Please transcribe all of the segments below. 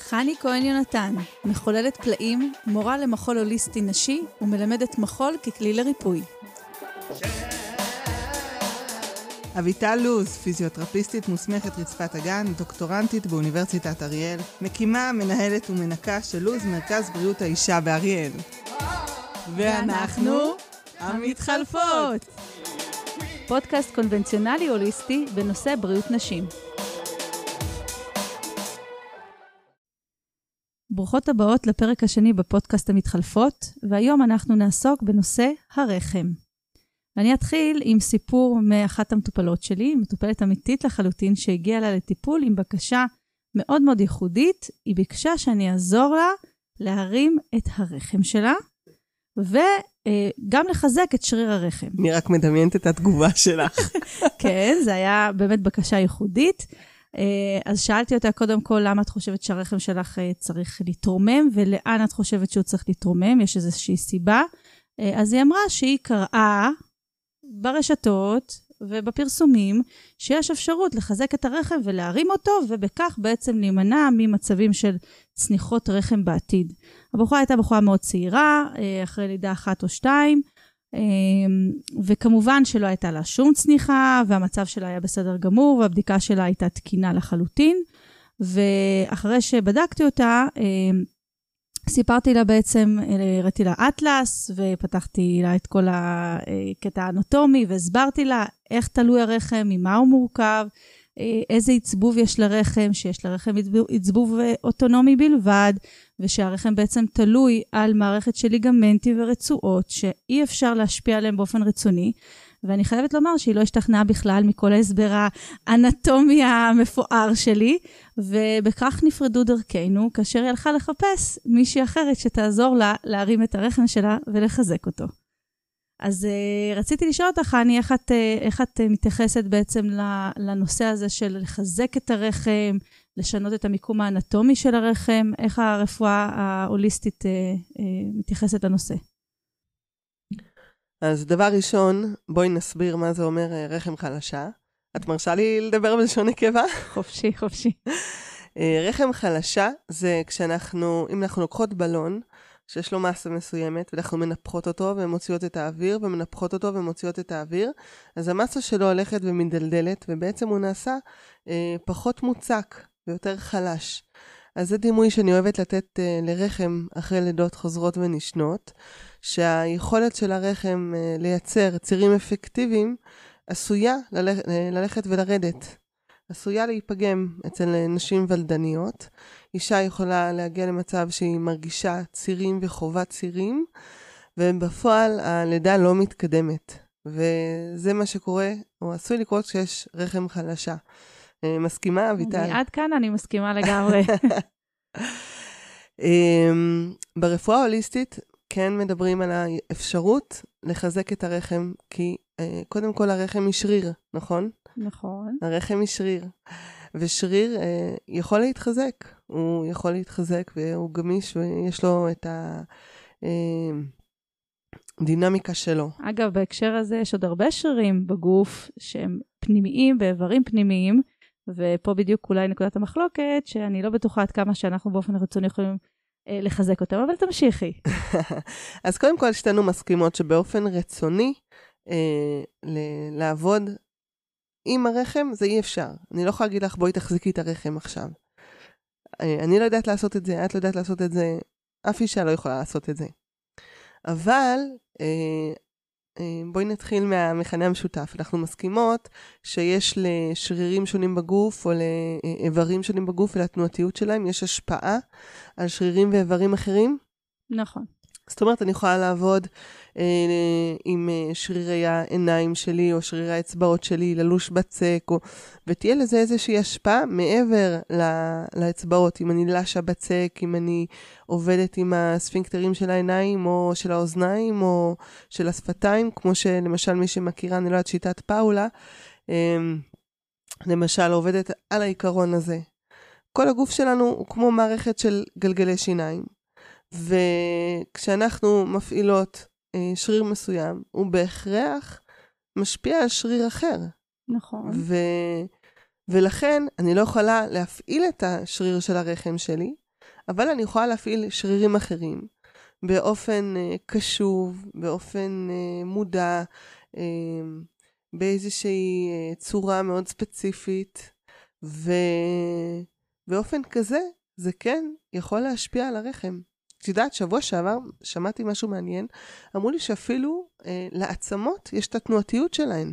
חני כהן יונתן, מחוללת פלאים, מורה למחול הוליסטי נשי ומלמדת מחול ככלי לריפוי. אביטל לוז, פיזיותרפיסטית מוסמכת רצפת הגן, דוקטורנטית באוניברסיטת אריאל, מקימה, מנהלת ומנקה של לוז מרכז בריאות האישה באריאל. ואנחנו המתחלפות. פודקאסט קונבנציונלי הוליסטי בנושא בריאות נשים. ברוכות הבאות לפרק השני בפודקאסט המתחלפות, והיום אנחנו נעסוק בנושא הרחם. ואני אתחיל עם סיפור מאחת המטופלות שלי, מטופלת אמיתית לחלוטין, שהגיעה אליה לטיפול עם בקשה מאוד מאוד ייחודית. היא ביקשה שאני אעזור לה להרים את הרחם שלה, וגם לחזק את שריר הרחם. אני רק מדמיינת את התגובה שלך. כן, זה היה באמת בקשה ייחודית. אז שאלתי אותה קודם כל, למה את חושבת שהרחם שלך צריך להתרומם, ולאן את חושבת שהוא צריך להתרומם? יש איזושהי סיבה. אז היא אמרה שהיא קראה ברשתות ובפרסומים שיש אפשרות לחזק את הרחם ולהרים אותו, ובכך בעצם להימנע ממצבים של צניחות רחם בעתיד. הבחורה הייתה בחורה מאוד צעירה, אחרי לידה אחת או שתיים, וכמובן שלא הייתה לה שום צניחה, והמצב שלה היה בסדר גמור, והבדיקה שלה הייתה תקינה לחלוטין. ואחרי שבדקתי אותה, סיפרתי לה בעצם, הראיתי לה אטלס, ופתחתי לה את כל הקטע האנטומי, והסברתי לה איך תלוי הרחם, ממה הוא מורכב, איזה עצבוב יש לרחם, שיש לרחם עצבוב אוטונומי בלבד, ושהרחם בעצם תלוי על מערכת של ליגמנטים ורצועות, שאי אפשר להשפיע עליהם באופן רצוני. ואני חייבת לומר שהיא לא השתכנעה בכלל מכל ההסבר האנטומי המפואר שלי, ובכך נפרדו דרכנו, כאשר היא הלכה לחפש מישהי אחרת שתעזור לה להרים את הרחם שלה ולחזק אותו. אז uh, רציתי לשאול אותך, אני, איך את, uh, איך את uh, מתייחסת בעצם לנושא הזה של לחזק את הרחם, לשנות את המיקום האנטומי של הרחם, איך הרפואה ההוליסטית מתייחסת לנושא? אז דבר ראשון, בואי נסביר מה זה אומר רחם חלשה. את מרשה לי לדבר בלשון נקבה? חופשי, חופשי. רחם חלשה זה כשאנחנו, אם אנחנו לוקחות בלון, שיש לו מסה מסוימת, ואנחנו מנפחות אותו ומוציאות את האוויר, ומנפחות אותו ומוציאות את האוויר, אז המסה שלו הולכת ומדלדלת, ובעצם הוא נעשה אה, פחות מוצק ויותר חלש. אז זה דימוי שאני אוהבת לתת אה, לרחם אחרי לידות חוזרות ונשנות, שהיכולת של הרחם אה, לייצר צירים אפקטיביים עשויה ללכ, אה, ללכת ולרדת. עשויה להיפגם אצל נשים ולדניות. אישה יכולה להגיע למצב שהיא מרגישה צירים וחובה צירים, ובפועל הלידה לא מתקדמת. וזה מה שקורה, או עשוי לקרות כשיש רחם חלשה. מסכימה, אביטל? עד כאן אני מסכימה לגמרי. אמ, ברפואה ההוליסטית כן מדברים על האפשרות לחזק את הרחם, כי קודם כל הרחם היא שריר, נכון? נכון. הרחם היא שריר. ושריר אה, יכול להתחזק, הוא יכול להתחזק והוא גמיש ויש לו את הדינמיקה שלו. אגב, בהקשר הזה יש עוד הרבה שרירים בגוף שהם פנימיים, באיברים פנימיים, ופה בדיוק אולי נקודת המחלוקת, שאני לא בטוחה עד כמה שאנחנו באופן רצוני יכולים אה, לחזק אותם, אבל תמשיכי. אז קודם כל, שתינו מסכימות שבאופן רצוני, אה, ל- לעבוד עם הרחם זה אי אפשר. אני לא יכולה להגיד לך, בואי תחזיקי את הרחם עכשיו. אה, אני לא יודעת לעשות את זה, את לא יודעת לעשות את זה, אף אישה לא יכולה לעשות את זה. אבל אה, אה, בואי נתחיל מהמכנה המשותף. אנחנו מסכימות שיש לשרירים שונים בגוף או לאיברים שונים בגוף ולתנועתיות שלהם, יש השפעה על שרירים ואיברים אחרים. נכון. זאת אומרת, אני יכולה לעבוד עם אה, שרירי העיניים שלי, או שרירי האצבעות שלי, ללוש בצק, או... ותהיה לזה איזושהי השפעה מעבר. לאצבעות. אם אני לשה בצק, אם אני עובדת עם הספינקטרים של העיניים, או של האוזניים, או של השפתיים, כמו שלמשל מי שמכירה, אני לא יודעת, שיטת פאולה, אה, למשל, עובדת על העיקרון הזה. כל הגוף שלנו הוא כמו מערכת של גלגלי שיניים. וכשאנחנו מפעילות אה, שריר מסוים, הוא בהכרח משפיע על שריר אחר. נכון. ו... ולכן אני לא יכולה להפעיל את השריר של הרחם שלי, אבל אני יכולה להפעיל שרירים אחרים באופן uh, קשוב, באופן uh, מודע, uh, באיזושהי uh, צורה מאוד ספציפית, ובאופן כזה זה כן יכול להשפיע על הרחם. את יודעת, שבוע שעבר שמעתי משהו מעניין, אמרו לי שאפילו אה, לעצמות יש את התנועתיות שלהן.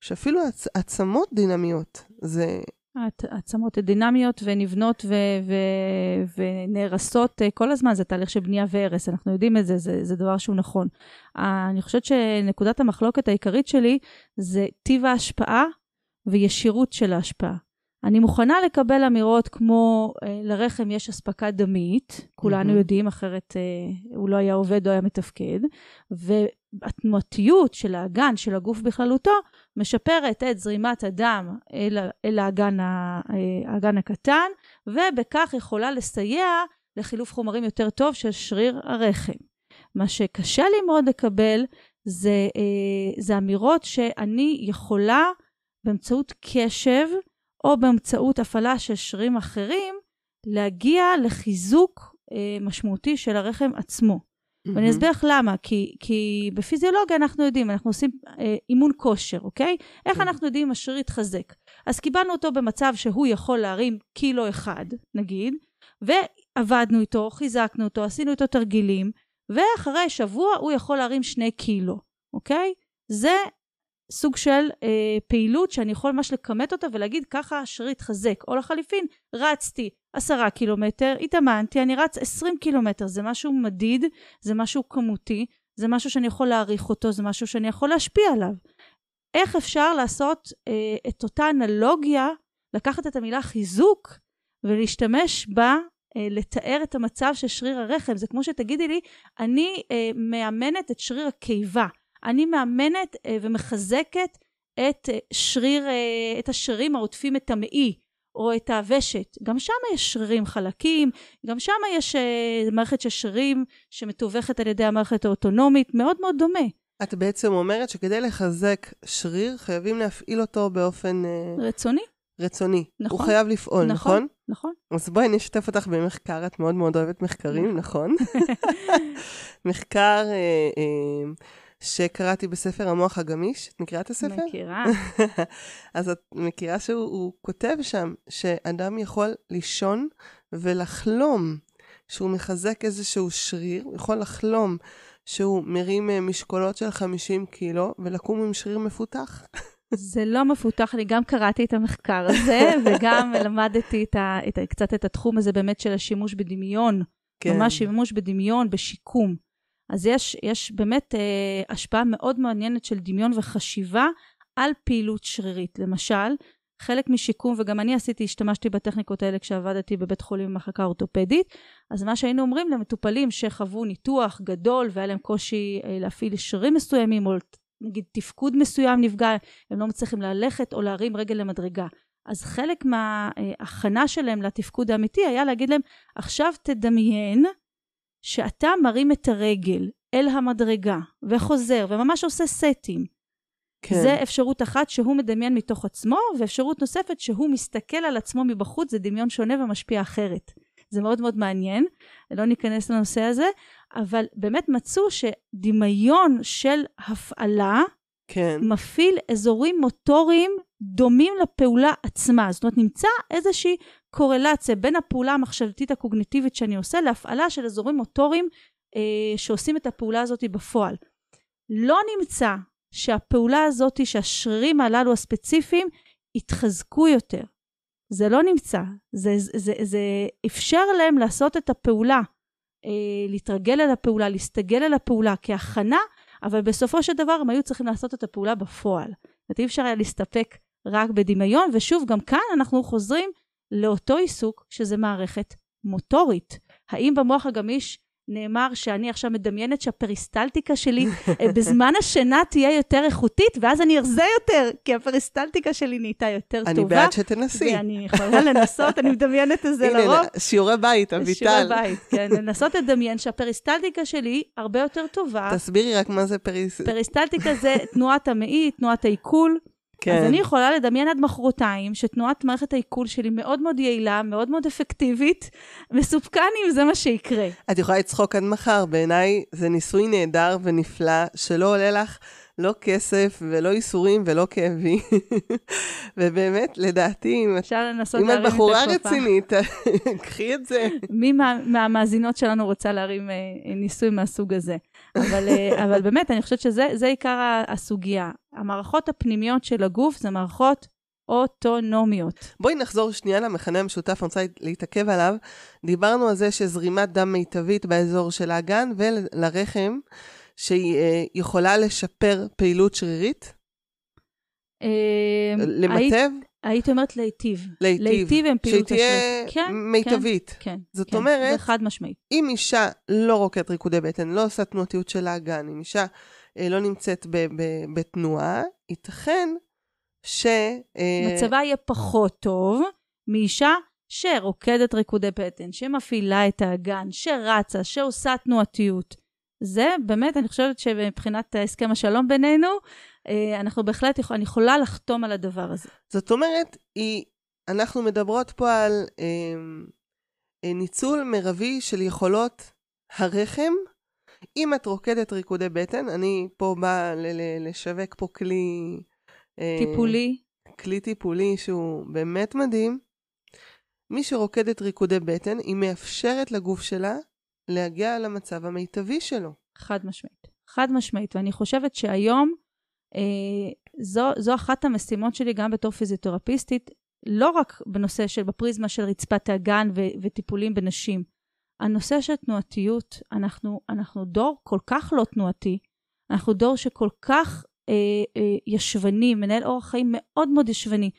שאפילו עצ- עצמות דינמיות. זה... עצמות דינמיות ונבנות ו- ו- ונהרסות אה, כל הזמן, זה תהליך של בנייה והרס, אנחנו יודעים את זה, זה, זה דבר שהוא נכון. אני חושבת שנקודת המחלוקת העיקרית שלי זה טיב ההשפעה וישירות של ההשפעה. אני מוכנה לקבל אמירות כמו, אה, לרחם יש אספקה דמית, כולנו mm-hmm. יודעים, אחרת אה, הוא לא היה עובד או היה מתפקד, והתנועתיות של האגן, של הגוף בכללותו, משפרת את זרימת הדם אל, אל האגן, ה, אה, האגן הקטן, ובכך יכולה לסייע לחילוף חומרים יותר טוב של שריר הרחם. מה שקשה לי מאוד לקבל זה, אה, זה אמירות שאני יכולה באמצעות קשב, או באמצעות הפעלה של שרירים אחרים, להגיע לחיזוק אה, משמעותי של הרחם עצמו. Mm-hmm. ואני אסביר לך למה, כי, כי בפיזיולוגיה אנחנו יודעים, אנחנו עושים אה, אימון כושר, אוקיי? איך mm-hmm. אנחנו יודעים אם השריר יתחזק? אז קיבלנו אותו במצב שהוא יכול להרים קילו אחד, נגיד, ועבדנו איתו, חיזקנו אותו, עשינו איתו תרגילים, ואחרי שבוע הוא יכול להרים שני קילו, אוקיי? זה סוג של אה, פעילות שאני יכול ממש לכמת אותה ולהגיד ככה השריר יתחזק. או לחליפין, רצתי עשרה קילומטר, התאמנתי, אני רץ עשרים קילומטר, זה משהו מדיד, זה משהו כמותי, זה משהו שאני יכול להעריך אותו, זה משהו שאני יכול להשפיע עליו. איך אפשר לעשות אה, את אותה אנלוגיה, לקחת את המילה חיזוק ולהשתמש בה אה, לתאר את המצב של שריר הרחם. זה כמו שתגידי לי, אני אה, מאמנת את שריר הקיבה. אני מאמנת אה, ומחזקת את אה, שריר, אה, את השרירים העוטפים את המעי. או את הוושת, גם שם יש שרירים חלקים, גם שם יש מערכת של שרירים שמתווכת על ידי המערכת האוטונומית, מאוד מאוד דומה. את בעצם אומרת שכדי לחזק שריר, חייבים להפעיל אותו באופן... רצוני. רצוני. נכון. הוא חייב לפעול, נכון? נכון. נכון. אז בואי אני אשתף אותך במחקר, את מאוד מאוד אוהבת מחקרים, נכון? מחקר... Uh, uh, שקראתי בספר המוח הגמיש. את מכירה את הספר? מכירה. אז את מכירה שהוא כותב שם שאדם יכול לישון ולחלום שהוא מחזק איזשהו שריר, הוא יכול לחלום שהוא מרים אה, משקולות של 50 קילו ולקום עם שריר מפותח. זה לא מפותח, אני גם קראתי את המחקר הזה, וגם למדתי את ה, את ה, קצת את התחום הזה באמת של השימוש בדמיון. כן. ממש שימוש בדמיון, בשיקום. אז יש, יש באמת אה, השפעה מאוד מעניינת של דמיון וחשיבה על פעילות שרירית. למשל, חלק משיקום, וגם אני עשיתי, השתמשתי בטכניקות האלה כשעבדתי בבית חולים במחלקה אורתופדית, אז מה שהיינו אומרים למטופלים שחוו ניתוח גדול והיה להם קושי אה, להפעיל שרירים מסוימים, או נגיד תפקוד מסוים נפגע, הם לא מצליחים ללכת או להרים רגל למדרגה. אז חלק מההכנה שלהם לתפקוד האמיתי היה להגיד להם, עכשיו תדמיין שאתה מרים את הרגל אל המדרגה וחוזר וממש עושה סטים. כן. זה אפשרות אחת שהוא מדמיין מתוך עצמו, ואפשרות נוספת שהוא מסתכל על עצמו מבחוץ, זה דמיון שונה ומשפיע אחרת. זה מאוד מאוד מעניין, לא ניכנס לנושא הזה, אבל באמת מצאו שדמיון של הפעלה כן. מפעיל אזורים מוטוריים דומים לפעולה עצמה. זאת אומרת, נמצא איזושהי קורלציה בין הפעולה המחשבתית הקוגניטיבית שאני עושה להפעלה של אזורים מוטוריים אה, שעושים את הפעולה הזאת בפועל. לא נמצא שהפעולה הזאת, שהשרירים הללו הספציפיים, יתחזקו יותר. זה לא נמצא. זה, זה, זה, זה אפשר להם לעשות את הפעולה, אה, להתרגל אל הפעולה, להסתגל אל הפעולה כהכנה, אבל בסופו של דבר הם היו צריכים לעשות את הפעולה בפועל. זאת אומרת, אי אפשר היה להסתפק רק בדמיון, ושוב, גם כאן אנחנו חוזרים לאותו עיסוק, שזה מערכת מוטורית. האם במוח הגמיש נאמר שאני עכשיו מדמיינת שהפריסטלטיקה שלי אה, בזמן השינה תהיה יותר איכותית, ואז אני ארזה יותר, כי הפריסטלטיקה שלי נהייתה יותר אני טובה. אני בעד שתנסי. ואני יכולה לנסות, אני מדמיינת את זה לרוב. הנה, שיעורי בית, אביטל. שיעורי בית, כן. לנסות לדמיין שהפריסטלטיקה שלי הרבה יותר טובה. תסבירי רק מה זה פריס... פריסטלטיקה זה תנועת המעי, תנועת העיכול. כן. אז אני יכולה לדמיין עד מחרתיים שתנועת מערכת העיכול שלי מאוד מאוד יעילה, מאוד מאוד אפקטיבית, מסופקני אם זה מה שיקרה. את יכולה לצחוק עד מחר, בעיניי זה ניסוי נהדר ונפלא, שלא עולה לך לא כסף ולא ייסורים ולא כאבי. ובאמת, לדעתי, אם את- אפשר לנסות אם את את בחורה הכפפה. רצינית, קחי את זה. מי מה, מהמאזינות שלנו רוצה להרים אה, ניסוי מהסוג הזה? אבל, אה, אבל באמת, אני חושבת שזה זה עיקר הסוגיה. המערכות הפנימיות של הגוף זה מערכות אוטונומיות. בואי נחזור שנייה למכנה המשותף, אני רוצה להתעכב עליו. דיברנו על זה שזרימת דם מיטבית באזור של האגן ולרחם, שהיא אה, יכולה לשפר פעילות שרירית, אה, למטב, הייתי אומרת להיטיב. להיטיב, להיטיב עם פעילות שתהיה השרירים. כן, מיטבית. כן, זאת כן, אומרת- זה חד משמעית. אם אישה לא רוקדת ריקודי בטן, לא עושה תנועתיות של האגן, אם אישה אה, לא נמצאת ב- ב- בתנועה, ייתכן ש... אה, מצבה יהיה פחות טוב מאישה שרוקדת ריקודי בטן, שמפעילה את האגן, שרצה, שעושה תנועתיות. זה באמת, אני חושבת שמבחינת הסכם השלום בינינו, אנחנו בהחלט, יכול, אני יכולה לחתום על הדבר הזה. זאת אומרת, היא, אנחנו מדברות פה על אה, אה, ניצול מרבי של יכולות הרחם. אם את רוקדת ריקודי בטן, אני פה באה ל- ל- לשווק פה כלי... אה, טיפולי, כלי טיפולי שהוא באמת מדהים. מי שרוקדת ריקודי בטן, היא מאפשרת לגוף שלה להגיע למצב המיטבי שלו. חד משמעית. חד משמעית, ואני חושבת שהיום אה, זו, זו אחת המשימות שלי גם בתור פיזיותרפיסטית, לא רק בנושא של, בפריזמה של רצפת האגן ו, וטיפולים בנשים. הנושא של תנועתיות, אנחנו, אנחנו דור כל כך לא תנועתי, אנחנו דור שכל כך אה, אה, ישבני, מנהל אורח חיים מאוד מאוד ישבני.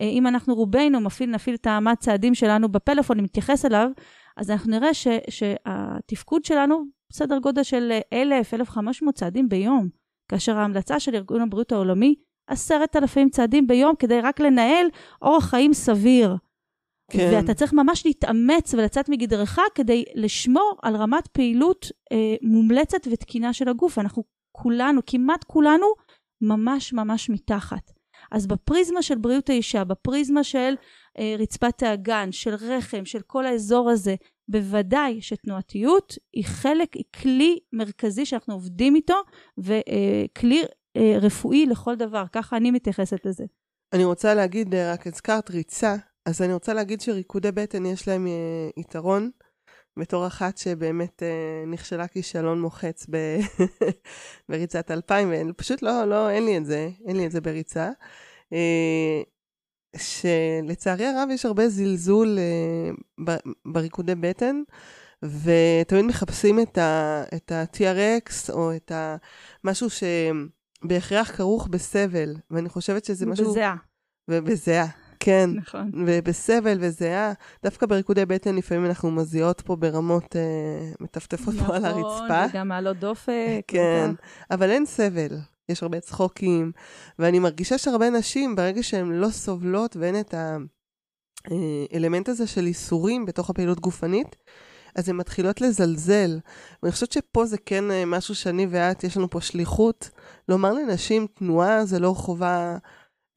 אה, אם אנחנו רובנו מפעיל, נפעיל את האמת צעדים שלנו בפלאפון, אם נתייחס אליו, אז אנחנו נראה ש, שהתפקוד שלנו בסדר גודל של 1,000-1,500 צעדים ביום, כאשר ההמלצה של ארגון הבריאות העולמי, עשרת אלפים צעדים ביום כדי רק לנהל אורח חיים סביר. כן. ואתה צריך ממש להתאמץ ולצאת מגדרך כדי לשמור על רמת פעילות אה, מומלצת ותקינה של הגוף. אנחנו כולנו, כמעט כולנו, ממש ממש מתחת. אז בפריזמה של בריאות האישה, בפריזמה של אה, רצפת האגן, של רחם, של כל האזור הזה, בוודאי שתנועתיות היא חלק, היא כלי מרכזי שאנחנו עובדים איתו, וכלי אה, רפואי לכל דבר. ככה אני מתייחסת לזה. אני רוצה להגיד, אה, רק הזכרת ריצה, אז אני רוצה להגיד שריקודי בטן יש להם אה, יתרון, בתור אחת שבאמת נכשלה כישלון מוחץ ב... בריצת אלפיים, ופשוט לא, לא, אין לי את זה, אין לי את זה בריצה. שלצערי הרב יש הרבה זלזול אה, ב- בריקודי בטן, ותמיד מחפשים את ה- את ה-TRX או את ה... משהו שבהכרח כרוך בסבל, ואני חושבת שזה משהו... בזיעה, ובזיעה, כן. נכון. ובסבל וזיעה, דווקא בריקודי בטן לפעמים אנחנו מזיעות פה ברמות אה, מטפטפות פה על הרצפה. נכון, וגם מעלות דופק. כן, וגם- אבל אין סבל. יש הרבה צחוקים, ואני מרגישה שהרבה נשים, ברגע שהן לא סובלות ואין את האלמנט הזה של איסורים בתוך הפעילות גופנית, אז הן מתחילות לזלזל. ואני חושבת שפה זה כן אה, משהו שאני ואת, יש לנו פה שליחות. לומר לנשים, תנועה זה לא חובה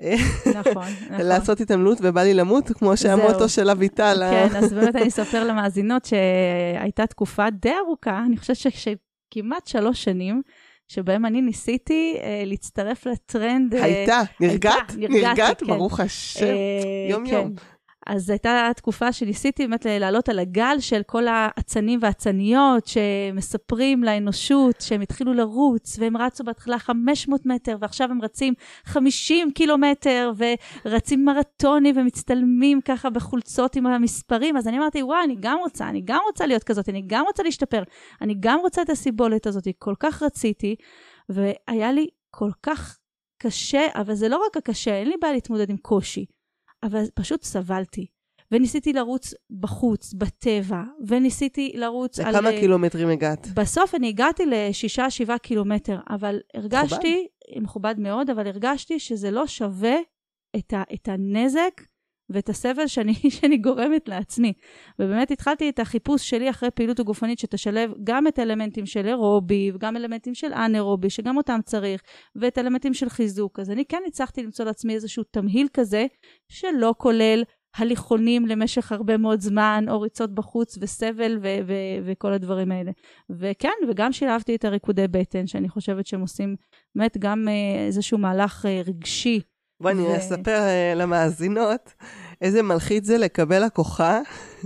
אה, נכון, נכון. לעשות התעמלות ובא לי למות, כמו שהמוטו. של אביטל. כן, אז באמת אני אספר למאזינות שהייתה תקופה די ארוכה, אני חושבת שכמעט שלוש שנים, שבהם אני ניסיתי אה, להצטרף לטרנד. אה, הייתה, נרגעת? נרגעתי, נרגעת, כן. ברוך השם. אה, יום כן. אז הייתה תקופה שניסיתי באמת לעלות על הגל של כל האצנים והאצניות שמספרים לאנושות שהם התחילו לרוץ, והם רצו בהתחלה 500 מטר, ועכשיו הם רצים 50 קילומטר, ורצים מרתונים ומצטלמים ככה בחולצות עם המספרים. אז אני אמרתי, וואי, אני גם רוצה, אני גם רוצה להיות כזאת, אני גם רוצה להשתפר, אני גם רוצה את הסיבולת הזאת, כל כך רציתי, והיה לי כל כך קשה, אבל זה לא רק הקשה, אין לי בעיה להתמודד עם קושי. אבל פשוט סבלתי. וניסיתי לרוץ בחוץ, בטבע, וניסיתי לרוץ על... לכמה אה, קילומטרים הגעת? בסוף אני הגעתי לשישה, שבעה קילומטר, אבל הרגשתי, מכובד מאוד, אבל הרגשתי שזה לא שווה את, ה, את הנזק ואת הסבל שאני, שאני גורמת לעצמי. ובאמת התחלתי את החיפוש שלי אחרי פעילות הגופנית שתשלב גם את האלמנטים של אירובי, וגם אלמנטים של אנאירובי, שגם אותם צריך, ואת אלמנטים של חיזוק. אז אני כן הצלחתי למצוא לעצמי איזשהו תמהיל כזה, שלא כולל הליכונים למשך הרבה מאוד זמן, או ריצות בחוץ וסבל ו- ו- וכל הדברים האלה. וכן, וגם שילבתי את הריקודי בטן, שאני חושבת שהם עושים באמת גם אה, איזשהו מהלך אה, רגשי. בואי אני. אספר uh, למאזינות איזה מלחיץ זה לקבל לקוחה,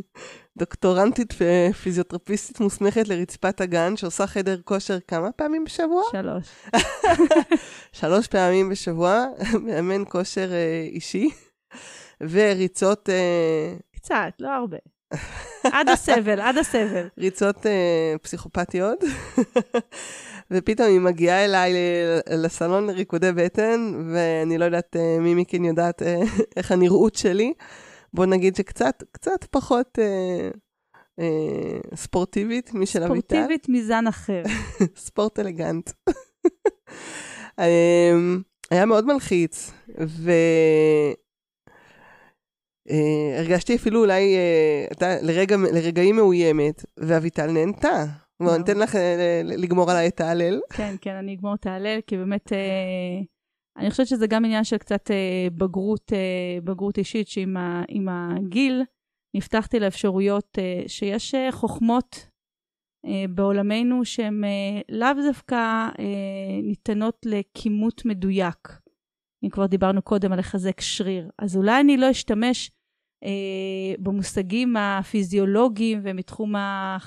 דוקטורנטית ופיזיותרפיסטית מוסמכת לרצפת הגן, שעושה חדר כושר כמה פעמים בשבוע? שלוש. שלוש פעמים בשבוע, מאמן כושר uh, אישי. וריצות... אה, קצת, לא הרבה. עד הסבל, עד הסבל. ריצות פסיכופתיות. ופתאום היא מגיעה אליי לסלון לריקודי בטן, ואני לא יודעת uh, מי מכן יודעת uh, איך הנראות שלי. בוא נגיד שקצת, קצת פחות uh, uh, ספורטיבית משל אביטל. ספורטיבית מזן אחר. ספורט אלגנט. um, היה מאוד מלחיץ, ו... Uh, הרגשתי אפילו אולי, uh, אתה לרגע, לרגעים מאוימת, ואביטל נהנתה. בואו, ניתן לך uh, לגמור עליי את ההלל. כן, כן, אני אגמור את ההלל, כי באמת, uh, אני חושבת שזה גם עניין של קצת uh, בגרות, בגרות אישית, שעם הגיל נפתחתי לאפשרויות שיש חוכמות בעולמנו שהן לאו דווקא ניתנות לכימות מדויק. אם כבר דיברנו קודם על לחזק שריר. אז אולי אני לא אשתמש אה, במושגים הפיזיולוגיים ומתחום אה,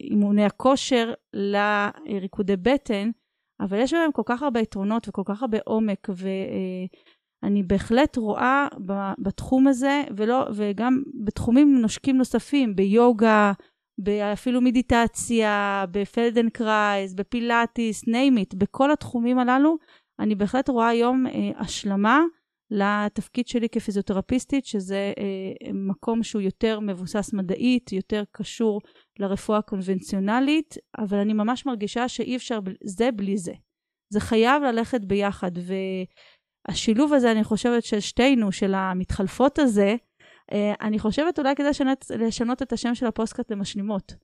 אימוני הכושר לריקודי בטן, אבל יש בהם כל כך הרבה יתרונות וכל כך הרבה עומק, ואני אה, בהחלט רואה בתחום הזה, ולא, וגם בתחומים נושקים נוספים, ביוגה, אפילו מדיטציה, בפלדנקרייז, בפילאטיס, name it, בכל התחומים הללו, אני בהחלט רואה היום אה, השלמה לתפקיד שלי כפיזיותרפיסטית, שזה אה, מקום שהוא יותר מבוסס מדעית, יותר קשור לרפואה הקונבנציונלית, אבל אני ממש מרגישה שאי אפשר זה בלי זה. זה חייב ללכת ביחד, והשילוב הזה, אני חושבת, של שתינו, של המתחלפות הזה, אה, אני חושבת אולי כדאי לשנות, לשנות את השם של הפוסטקאט למשלימות.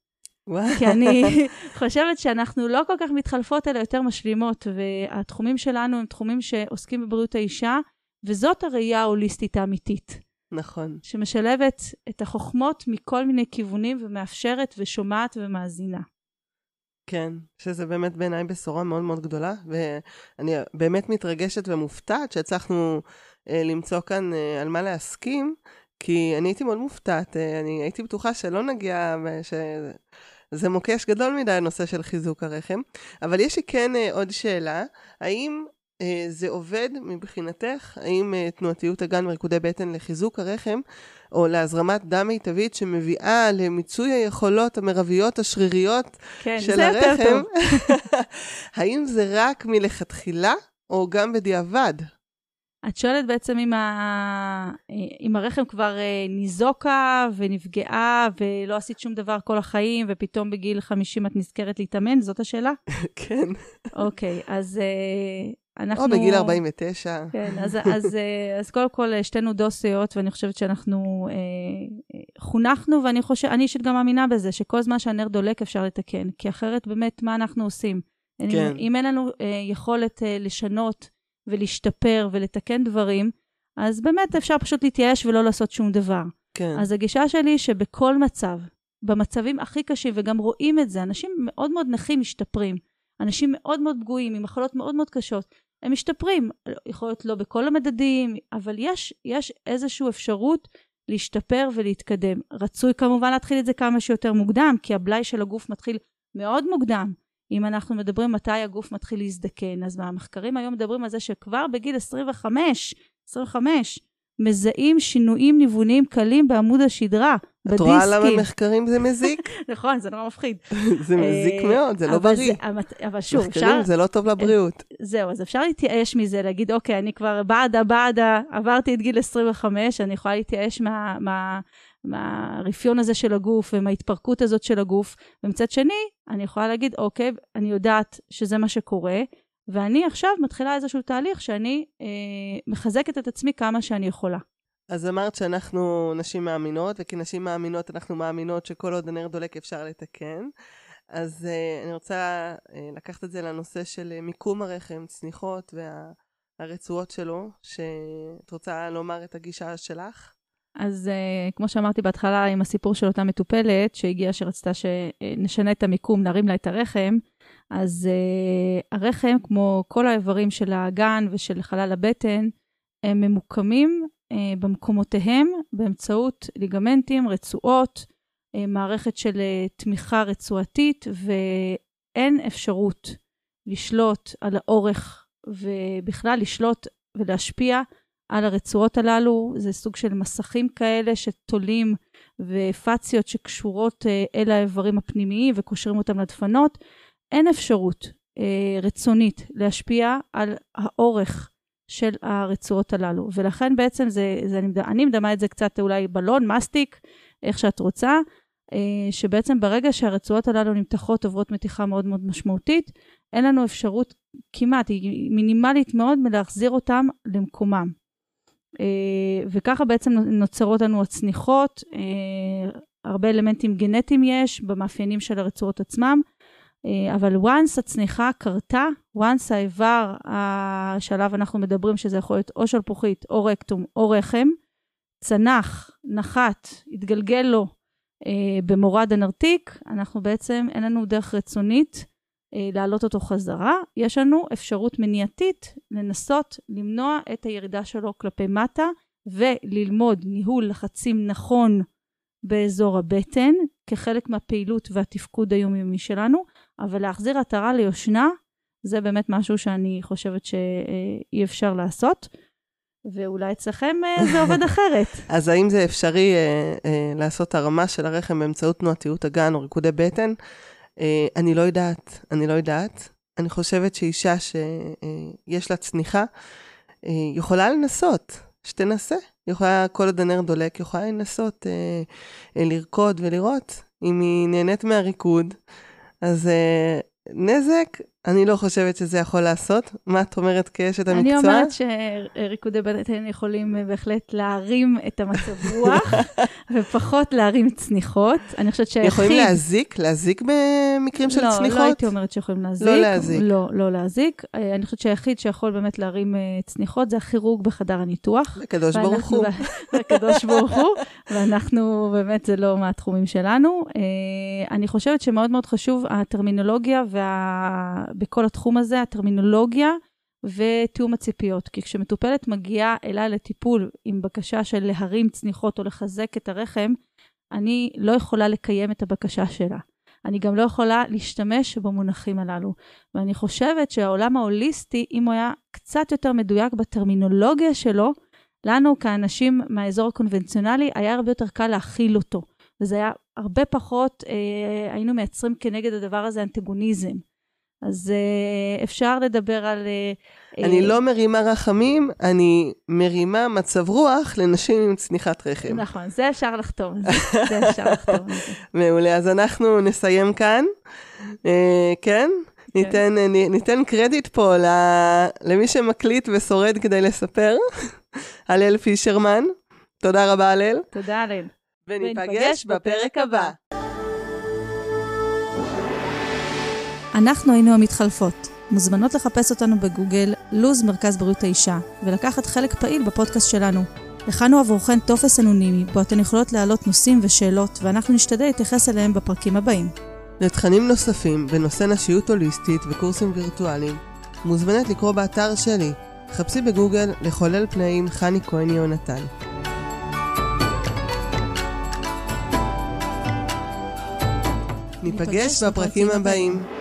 כי אני חושבת שאנחנו לא כל כך מתחלפות, אלא יותר משלימות, והתחומים שלנו הם תחומים שעוסקים בבריאות האישה, וזאת הראייה ההוליסטית האמיתית. נכון. שמשלבת את החוכמות מכל מיני כיוונים ומאפשרת ושומעת ומאזינה. כן, שזה באמת בעיניי בשורה מאוד מאוד גדולה, ואני באמת מתרגשת ומופתעת שהצלחנו אה, למצוא כאן אה, על מה להסכים, כי אני הייתי מאוד מופתעת, אה, אני הייתי בטוחה שלא נגיע, ש... זה מוקש גדול מדי הנושא של חיזוק הרחם. אבל יש לי כן אה, עוד שאלה, האם אה, זה עובד מבחינתך? האם אה, תנועתיות הגן וריקודי בטן לחיזוק הרחם, או להזרמת דם מיטבית שמביאה למיצוי היכולות המרביות השריריות כן, של הרחם, האם זה רק מלכתחילה, או גם בדיעבד? את שואלת בעצם אם, ה... אם הרחם כבר אה, ניזוקה ונפגעה ולא עשית שום דבר כל החיים, ופתאום בגיל 50 את נזכרת להתאמן? זאת השאלה? כן. אוקיי, אז אה, אנחנו... או בגיל 49. כן, אז, אז, אה, אז קודם כל שתינו דוסיות, ואני חושבת שאנחנו אה, חונכנו, ואני חושבת, אני אישית גם מאמינה בזה, שכל זמן שהנר דולק אפשר לתקן, כי אחרת באמת, מה אנחנו עושים? כן. אם אין לנו אה, יכולת אה, לשנות, ולהשתפר ולתקן דברים, אז באמת אפשר פשוט להתייאש ולא לעשות שום דבר. כן. אז הגישה שלי היא שבכל מצב, במצבים הכי קשים, וגם רואים את זה, אנשים מאוד מאוד נכים משתפרים. אנשים מאוד מאוד פגועים, עם מחלות מאוד מאוד קשות, הם משתפרים. יכול להיות לא בכל המדדים, אבל יש, יש איזושהי אפשרות להשתפר ולהתקדם. רצוי כמובן להתחיל את זה כמה שיותר מוקדם, כי הבלאי של הגוף מתחיל מאוד מוקדם. אם אנחנו מדברים מתי הגוף מתחיל להזדקן, אז המחקרים היום מדברים על זה שכבר בגיל 25, 25, מזהים שינויים ניווניים קלים בעמוד השדרה, בדיסקים. את רואה למה מחקרים זה מזיק? נכון, זה נורא מפחיד. זה מזיק אה, מאוד, זה לא בריא. אבל שוב, אפשר... מחקרים זה לא טוב לבריאות. זהו, אז אפשר להתייאש מזה, להגיד, אוקיי, אני כבר בעדה, בעדה, עברתי את גיל 25, אני יכולה להתייאש מה... מהרפיון הזה של הגוף ומההתפרקות הזאת של הגוף. ומצד שני, אני יכולה להגיד, אוקיי, אני יודעת שזה מה שקורה, ואני עכשיו מתחילה איזשהו תהליך שאני אה, מחזקת את עצמי כמה שאני יכולה. אז אמרת שאנחנו נשים מאמינות, וכנשים מאמינות אנחנו מאמינות שכל עוד הנר דולק אפשר לתקן. אז uh, אני רוצה uh, לקחת את זה לנושא של uh, מיקום הרחם, צניחות והרצועות שלו, שאת רוצה לומר את הגישה שלך? אז uh, כמו שאמרתי בהתחלה עם הסיפור של אותה מטופלת שהגיעה שרצתה שנשנה את המיקום, נרים לה את הרחם, אז uh, הרחם, כמו כל האיברים של האגן ושל חלל הבטן, הם ממוקמים uh, במקומותיהם באמצעות ליגמנטים, רצועות, uh, מערכת של uh, תמיכה רצועתית, ואין אפשרות לשלוט על האורך ובכלל לשלוט ולהשפיע על הרצועות הללו. זה סוג של מסכים כאלה שתולים ופציות שקשורות uh, אל האיברים הפנימיים וקושרים אותם לדפנות. אין אפשרות uh, רצונית להשפיע על האורך של הרצועות הללו. ולכן בעצם זה, זה אני, אני מדמה את זה קצת אולי בלון, מסטיק, איך שאת רוצה, אה, שבעצם ברגע שהרצועות הללו נמתחות, עוברות מתיחה מאוד מאוד משמעותית, אין לנו אפשרות כמעט, היא מינימלית מאוד, מלהחזיר אותם למקומם. אה, וככה בעצם נוצרות לנו הצניחות, אה, הרבה אלמנטים גנטיים יש במאפיינים של הרצועות עצמם, אה, אבל once הצניחה קרתה, once האיבר שעליו אנחנו מדברים, שזה יכול להיות או שלפוחית, או רקטום, או רחם, צנח, נחת, התגלגל לו אה, במורד הנרתיק, אנחנו בעצם, אין לנו דרך רצונית אה, להעלות אותו חזרה. יש לנו אפשרות מניעתית לנסות למנוע את הירידה שלו כלפי מטה, וללמוד ניהול לחצים נכון באזור הבטן, כחלק מהפעילות והתפקוד היומיומי שלנו, אבל להחזיר עטרה ליושנה, זה באמת משהו שאני חושבת שאי אפשר לעשות. ואולי אצלכם אה, זה עובד אחרת. אז האם זה אפשרי אה, אה, לעשות הרמה של הרחם באמצעות תנועתיות הגן או ריקודי בטן? אה, אני לא יודעת, אני לא יודעת. אני חושבת שאישה שיש לה צניחה, אה, יכולה לנסות, שתנסה. יכולה, כל עוד הנר דולק, יכולה לנסות אה, אה, לרקוד ולראות אם היא נהנית מהריקוד. אז אה, נזק, אני לא חושבת שזה יכול לעשות. מה את אומרת כאשת המקצוע? אני אומרת שריקודי בטן יכולים בהחלט להרים את המצב רוח, ופחות להרים צניחות. אני חושבת שהיחיד... יכולים להזיק? להזיק במקרים של לא, צניחות? לא, לא הייתי אומרת שיכולים להזיק. לא להזיק. לא, לא להזיק. אה, אני חושבת שהיחיד שיכול באמת להרים אה, צניחות זה הכירורג בחדר הניתוח. הקדוש ברוך הוא. הקדוש ברוך הוא, ואנחנו, באמת, זה לא מהתחומים שלנו. אה, אני חושבת שמאוד מאוד חשוב הטרמינולוגיה וה... בכל התחום הזה, הטרמינולוגיה ותיאום הציפיות. כי כשמטופלת מגיעה אליי לטיפול עם בקשה של להרים צניחות או לחזק את הרחם, אני לא יכולה לקיים את הבקשה שלה. אני גם לא יכולה להשתמש במונחים הללו. ואני חושבת שהעולם ההוליסטי, אם הוא היה קצת יותר מדויק בטרמינולוגיה שלו, לנו כאנשים מהאזור הקונבנציונלי היה הרבה יותר קל להכיל אותו. וזה היה הרבה פחות, אה, היינו מייצרים כנגד הדבר הזה אנטגוניזם. אז uh, אפשר לדבר על... Uh, אני uh, לא מרימה רחמים, אני מרימה מצב רוח לנשים עם צניחת רחם. נכון, זה אפשר לחתום זה. אפשר לחתום. מעולה, אז אנחנו נסיים כאן. כן? כן. ניתן, ניתן קרדיט פה למי שמקליט ושורד כדי לספר, הלל פישרמן. תודה רבה, הלל. תודה, הלל. וניפגש בפרק הבא. אנחנו היינו המתחלפות. מוזמנות לחפש אותנו בגוגל לוז מרכז בריאות האישה, ולקחת חלק פעיל בפודקאסט שלנו. הכנו עבורכן טופס אנונימי, בו אתן יכולות להעלות נושאים ושאלות, ואנחנו נשתדל להתייחס אליהם בפרקים הבאים. לתכנים נוספים בנושא נשיות הוליסטית וקורסים וירטואליים, מוזמנת לקרוא באתר שלי. חפשי בגוגל לחולל פנאים חני כהן יהונתן. ניפגש בפרקים הבאים.